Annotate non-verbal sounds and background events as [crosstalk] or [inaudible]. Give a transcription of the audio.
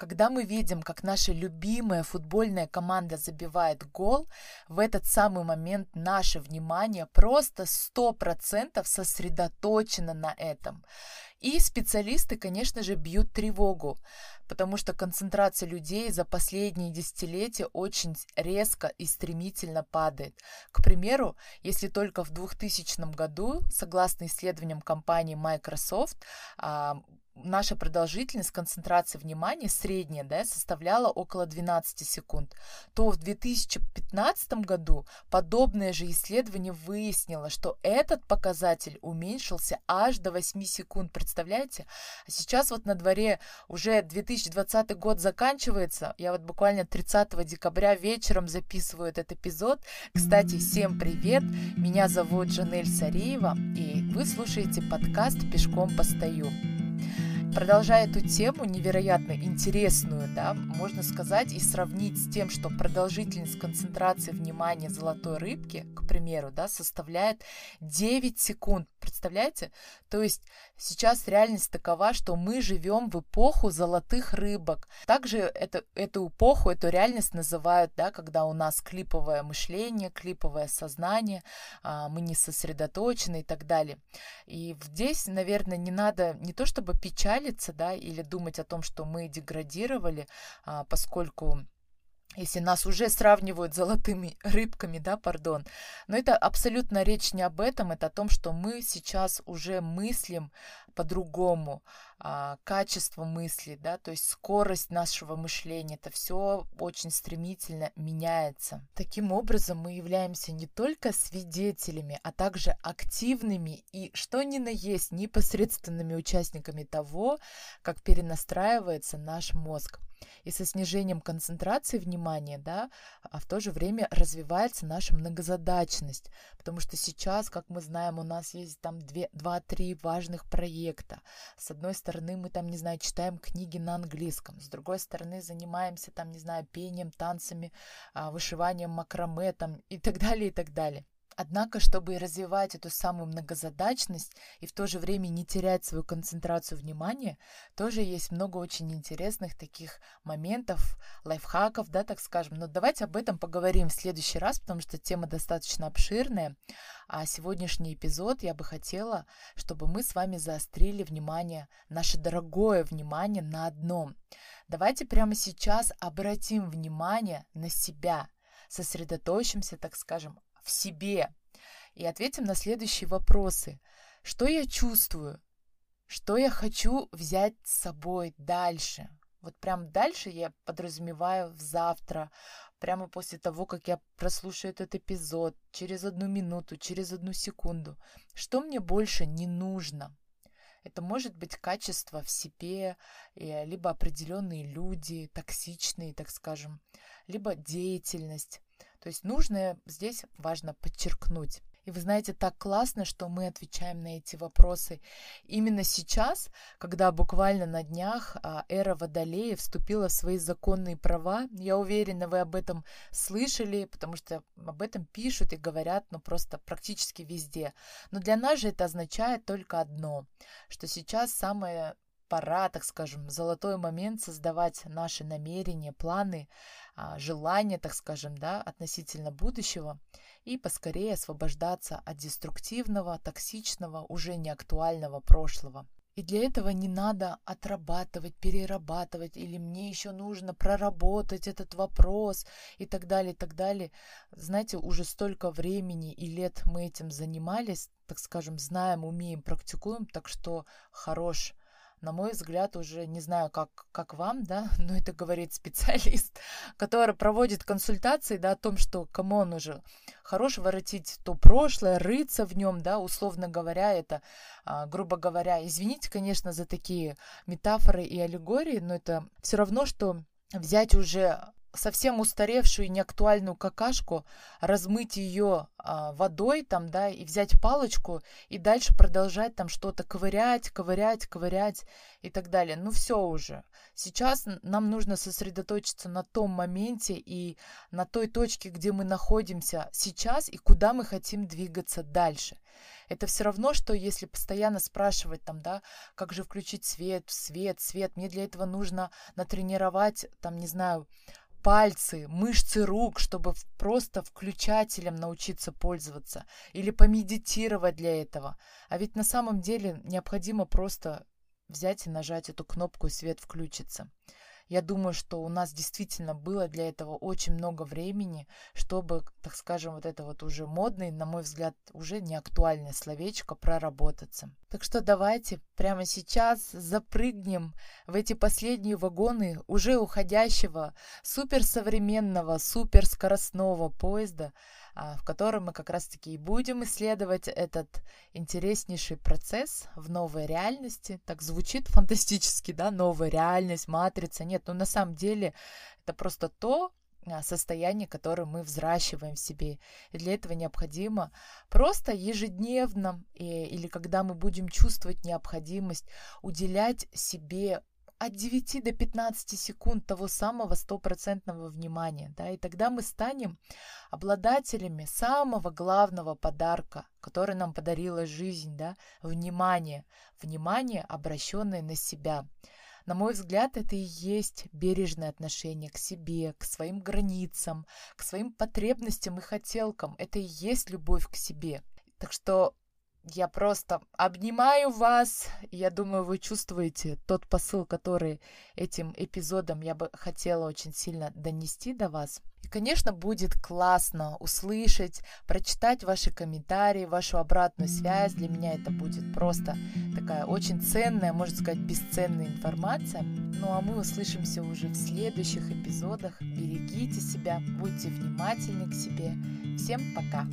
Когда мы видим, как наша любимая футбольная команда забивает гол, в этот самый момент наше внимание просто 100% сосредоточено на этом. И специалисты, конечно же, бьют тревогу, потому что концентрация людей за последние десятилетия очень резко и стремительно падает. К примеру, если только в 2000 году, согласно исследованиям компании Microsoft, а, наша продолжительность концентрации внимания средняя да, составляла около 12 секунд, то в 2015 году подобное же исследование выяснило, что этот показатель уменьшился аж до 8 секунд. Представляете? А сейчас вот на дворе уже 2020 год заканчивается. Я вот буквально 30 декабря вечером записываю этот эпизод. Кстати, всем привет! Меня зовут Жанель Сариева, и вы слушаете подкаст «Пешком постою». Продолжая эту тему, невероятно интересную, да, можно сказать и сравнить с тем, что продолжительность концентрации внимания золотой рыбки, к примеру, да, составляет 9 секунд. Представляете? То есть сейчас реальность такова, что мы живем в эпоху золотых рыбок. Также это, эту эпоху, эту реальность называют, да, когда у нас клиповое мышление, клиповое сознание, а, мы не сосредоточены и так далее. И здесь, наверное, не надо не то чтобы печалиться, да, или думать о том, что мы деградировали, а, поскольку если нас уже сравнивают с золотыми [laughs] рыбками, да, пардон. Но это абсолютно речь не об этом, это о том, что мы сейчас уже мыслим по-другому, а, качество мысли, да, то есть скорость нашего мышления, это все очень стремительно меняется. Таким образом, мы являемся не только свидетелями, а также активными и, что ни на есть, непосредственными участниками того, как перенастраивается наш мозг и со снижением концентрации внимания, да, а в то же время развивается наша многозадачность, потому что сейчас, как мы знаем, у нас есть там два-три важных проекта. С одной стороны, мы там, не знаю, читаем книги на английском, с другой стороны, занимаемся там, не знаю, пением, танцами, а, вышиванием макраме там и так [laughs] далее, и так далее. Однако, чтобы развивать эту самую многозадачность и в то же время не терять свою концентрацию внимания, тоже есть много очень интересных таких моментов, лайфхаков, да, так скажем. Но давайте об этом поговорим в следующий раз, потому что тема достаточно обширная. А сегодняшний эпизод я бы хотела, чтобы мы с вами заострили внимание, наше дорогое внимание на одном. Давайте прямо сейчас обратим внимание на себя, сосредоточимся, так скажем, в себе и ответим на следующие вопросы. Что я чувствую? Что я хочу взять с собой дальше? Вот прям дальше я подразумеваю в завтра, прямо после того, как я прослушаю этот эпизод, через одну минуту, через одну секунду. Что мне больше не нужно? Это может быть качество в себе, либо определенные люди, токсичные, так скажем, либо деятельность. То есть нужное здесь важно подчеркнуть. И вы знаете, так классно, что мы отвечаем на эти вопросы именно сейчас, когда буквально на днях а, эра Водолея вступила в свои законные права. Я уверена, вы об этом слышали, потому что об этом пишут и говорят, ну просто практически везде. Но для нас же это означает только одно, что сейчас самое пора, так скажем, золотой момент создавать наши намерения, планы, желания, так скажем, да, относительно будущего и поскорее освобождаться от деструктивного, токсичного, уже неактуального прошлого. И для этого не надо отрабатывать, перерабатывать, или мне еще нужно проработать этот вопрос и так далее, и так далее. Знаете, уже столько времени и лет мы этим занимались, так скажем, знаем, умеем, практикуем, так что хорош на мой взгляд, уже не знаю, как, как вам, да, [laughs] но это говорит специалист, [laughs] который проводит консультации, да, о том, что, кому он уже хорош воротить то прошлое, рыться в нем, да, условно говоря, это, а, грубо говоря, извините, конечно, за такие метафоры и аллегории, но это все равно, что взять уже совсем устаревшую и неактуальную какашку, размыть ее а, водой там, да, и взять палочку и дальше продолжать там что-то ковырять, ковырять, ковырять и так далее. Ну все уже. Сейчас нам нужно сосредоточиться на том моменте и на той точке, где мы находимся сейчас и куда мы хотим двигаться дальше. Это все равно, что если постоянно спрашивать там, да, как же включить свет, свет, свет, мне для этого нужно натренировать, там, не знаю, пальцы, мышцы рук, чтобы просто включателем научиться пользоваться или помедитировать для этого. А ведь на самом деле необходимо просто взять и нажать эту кнопку, и свет включится. Я думаю, что у нас действительно было для этого очень много времени, чтобы, так скажем, вот это вот уже модное, на мой взгляд, уже не актуальное словечко проработаться. Так что давайте прямо сейчас запрыгнем в эти последние вагоны уже уходящего суперсовременного, суперскоростного поезда, в котором мы как раз-таки и будем исследовать этот интереснейший процесс в новой реальности. Так звучит фантастически, да, новая реальность, матрица. Нет, ну на самом деле это просто то, а, состояние, которое мы взращиваем в себе. И для этого необходимо просто ежедневно и, или когда мы будем чувствовать необходимость уделять себе от 9 до 15 секунд того самого стопроцентного внимания, да, и тогда мы станем обладателями самого главного подарка, который нам подарила жизнь, да, внимание, внимание, обращенное на себя. На мой взгляд, это и есть бережное отношение к себе, к своим границам, к своим потребностям и хотелкам. Это и есть любовь к себе. Так что я просто обнимаю вас. Я думаю, вы чувствуете тот посыл, который этим эпизодом я бы хотела очень сильно донести до вас. И, конечно, будет классно услышать, прочитать ваши комментарии, вашу обратную связь. Для меня это будет просто такая очень ценная, можно сказать, бесценная информация. Ну а мы услышимся уже в следующих эпизодах. Берегите себя, будьте внимательны к себе. Всем пока!